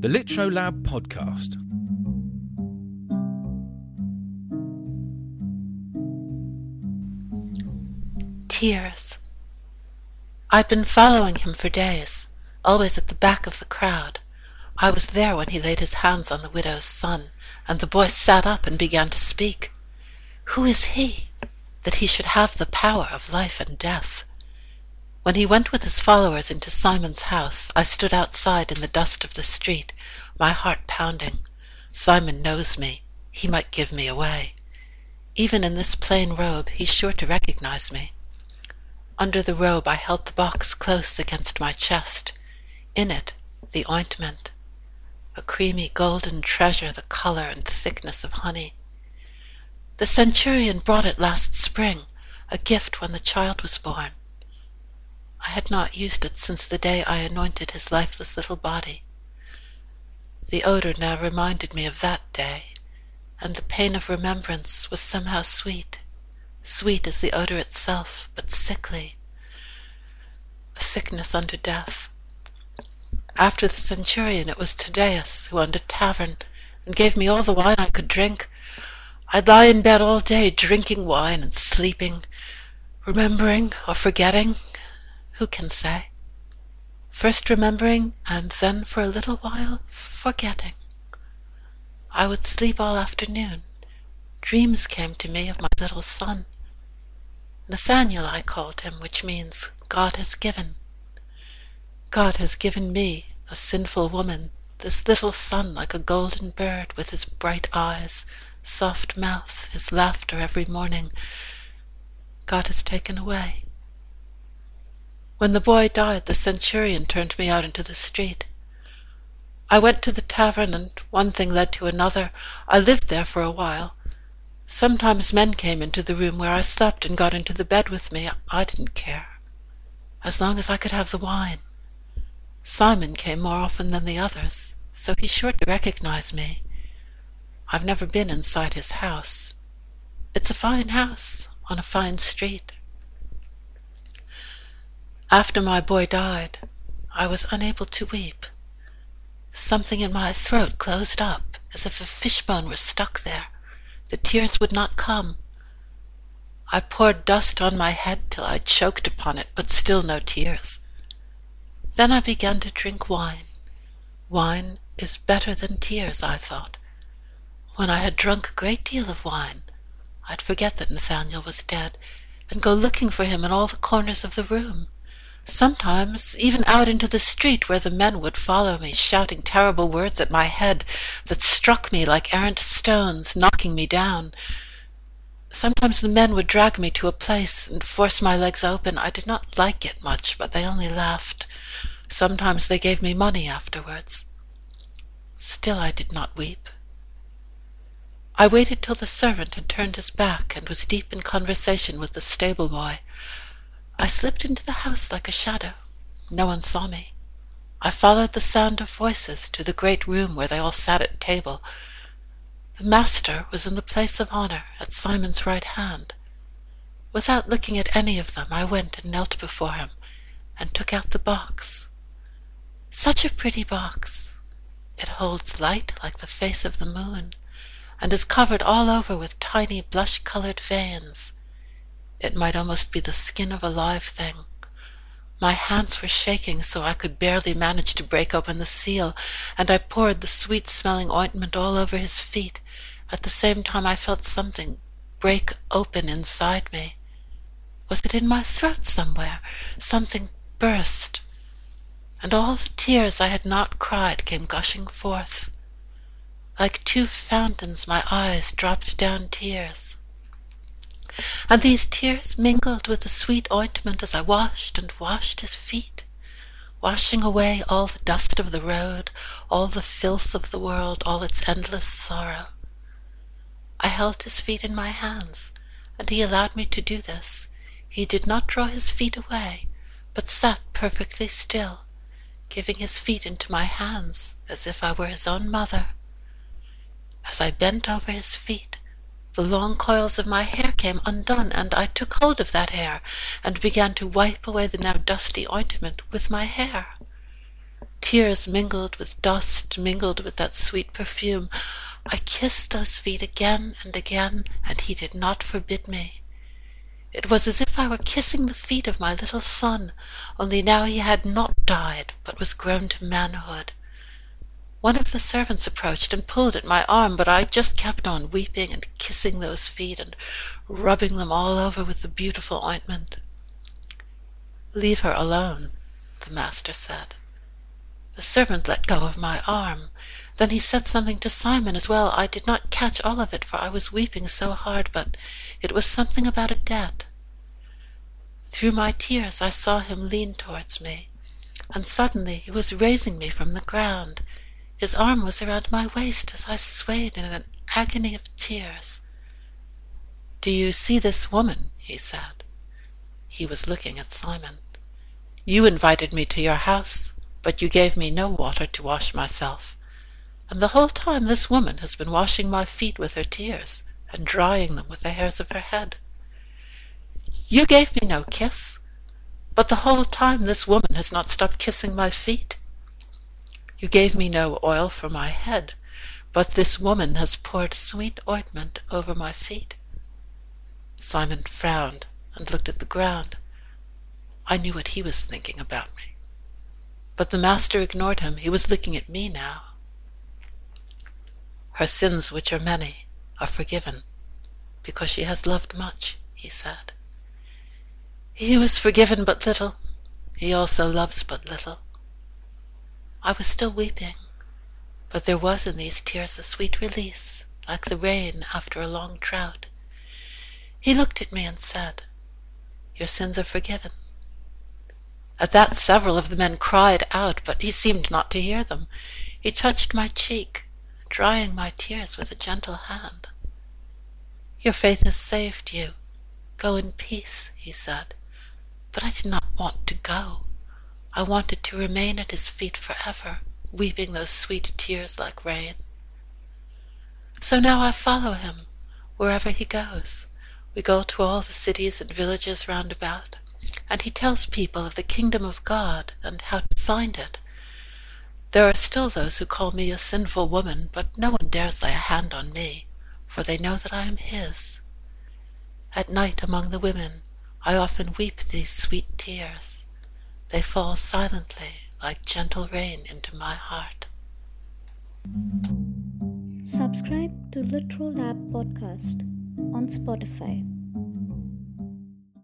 The Litro Lab Podcast. Tears. I'd been following him for days, always at the back of the crowd. I was there when he laid his hands on the widow's son, and the boy sat up and began to speak. Who is he, that he should have the power of life and death? When he went with his followers into Simon's house, I stood outside in the dust of the street, my heart pounding. Simon knows me. He might give me away. Even in this plain robe, he's sure to recognize me. Under the robe, I held the box close against my chest. In it, the ointment, a creamy golden treasure, the color and thickness of honey. The centurion brought it last spring, a gift when the child was born. I had not used it since the day I anointed his lifeless little body. The odor now reminded me of that day, and the pain of remembrance was somehow sweet, sweet as the odor itself, but sickly, a sickness unto death. After the centurion, it was Tadeus who owned a tavern and gave me all the wine I could drink. I'd lie in bed all day drinking wine and sleeping, remembering or forgetting, who can say? First remembering, and then for a little while forgetting. I would sleep all afternoon. Dreams came to me of my little son. Nathaniel I called him, which means God has given. God has given me, a sinful woman, this little son like a golden bird with his bright eyes, soft mouth, his laughter every morning. God has taken away. When the boy died, the centurion turned me out into the street. I went to the tavern, and one thing led to another. I lived there for a while. Sometimes men came into the room where I slept and got into the bed with me. I didn't care, as long as I could have the wine. Simon came more often than the others, so he's sure to recognize me. I've never been inside his house. It's a fine house on a fine street. After my boy died, I was unable to weep. Something in my throat closed up, as if a fishbone were stuck there. The tears would not come. I poured dust on my head till I choked upon it, but still no tears. Then I began to drink wine. Wine is better than tears, I thought. When I had drunk a great deal of wine, I'd forget that Nathaniel was dead, and go looking for him in all the corners of the room sometimes even out into the street where the men would follow me, shouting terrible words at my head that struck me like errant stones, knocking me down. Sometimes the men would drag me to a place and force my legs open. I did not like it much, but they only laughed. Sometimes they gave me money afterwards. Still I did not weep. I waited till the servant had turned his back and was deep in conversation with the stable boy. I slipped into the house like a shadow. No one saw me. I followed the sound of voices to the great room where they all sat at table. The master was in the place of honor at Simon's right hand. Without looking at any of them, I went and knelt before him and took out the box. Such a pretty box! It holds light like the face of the moon, and is covered all over with tiny blush-colored veins. It might almost be the skin of a live thing. My hands were shaking so I could barely manage to break open the seal, and I poured the sweet-smelling ointment all over his feet. At the same time I felt something break open inside me. Was it in my throat somewhere? Something burst, and all the tears I had not cried came gushing forth. Like two fountains my eyes dropped down tears. And these tears mingled with the sweet ointment as I washed and washed his feet, washing away all the dust of the road, all the filth of the world, all its endless sorrow. I held his feet in my hands, and he allowed me to do this. He did not draw his feet away, but sat perfectly still, giving his feet into my hands as if I were his own mother. As I bent over his feet, the long coils of my hair came undone, and I took hold of that hair, and began to wipe away the now dusty ointment with my hair. Tears mingled with dust, mingled with that sweet perfume. I kissed those feet again and again, and he did not forbid me. It was as if I were kissing the feet of my little son, only now he had not died, but was grown to manhood. One of the servants approached and pulled at my arm, but I just kept on weeping and kissing those feet and rubbing them all over with the beautiful ointment. Leave her alone, the master said. The servant let go of my arm. Then he said something to Simon as well. I did not catch all of it, for I was weeping so hard, but it was something about a debt. Through my tears I saw him lean towards me, and suddenly he was raising me from the ground. His arm was around my waist as I swayed in an agony of tears. Do you see this woman? he said. He was looking at Simon. You invited me to your house but you gave me no water to wash myself. And the whole time this woman has been washing my feet with her tears, and drying them with the hairs of her head. You gave me no kiss, but the whole time this woman has not stopped kissing my feet. You gave me no oil for my head, but this woman has poured sweet ointment over my feet. Simon frowned and looked at the ground. I knew what he was thinking about me. But the master ignored him. He was looking at me now. Her sins, which are many, are forgiven, because she has loved much, he said. He is forgiven but little, he also loves but little. I was still weeping, but there was in these tears a sweet release, like the rain after a long drought. He looked at me and said, Your sins are forgiven. At that several of the men cried out, but he seemed not to hear them. He touched my cheek, drying my tears with a gentle hand. Your faith has saved you. Go in peace, he said. But I did not want to go. I wanted to remain at his feet forever, weeping those sweet tears like rain. So now I follow him wherever he goes. We go to all the cities and villages round about and he tells people of the kingdom of God and how to find it. There are still those who call me a sinful woman, but no one dares lay a hand on me, for they know that I am his. At night among the women, I often weep these sweet tears. They fall silently like gentle rain into my heart. Subscribe to Litro Lab Podcast on Spotify.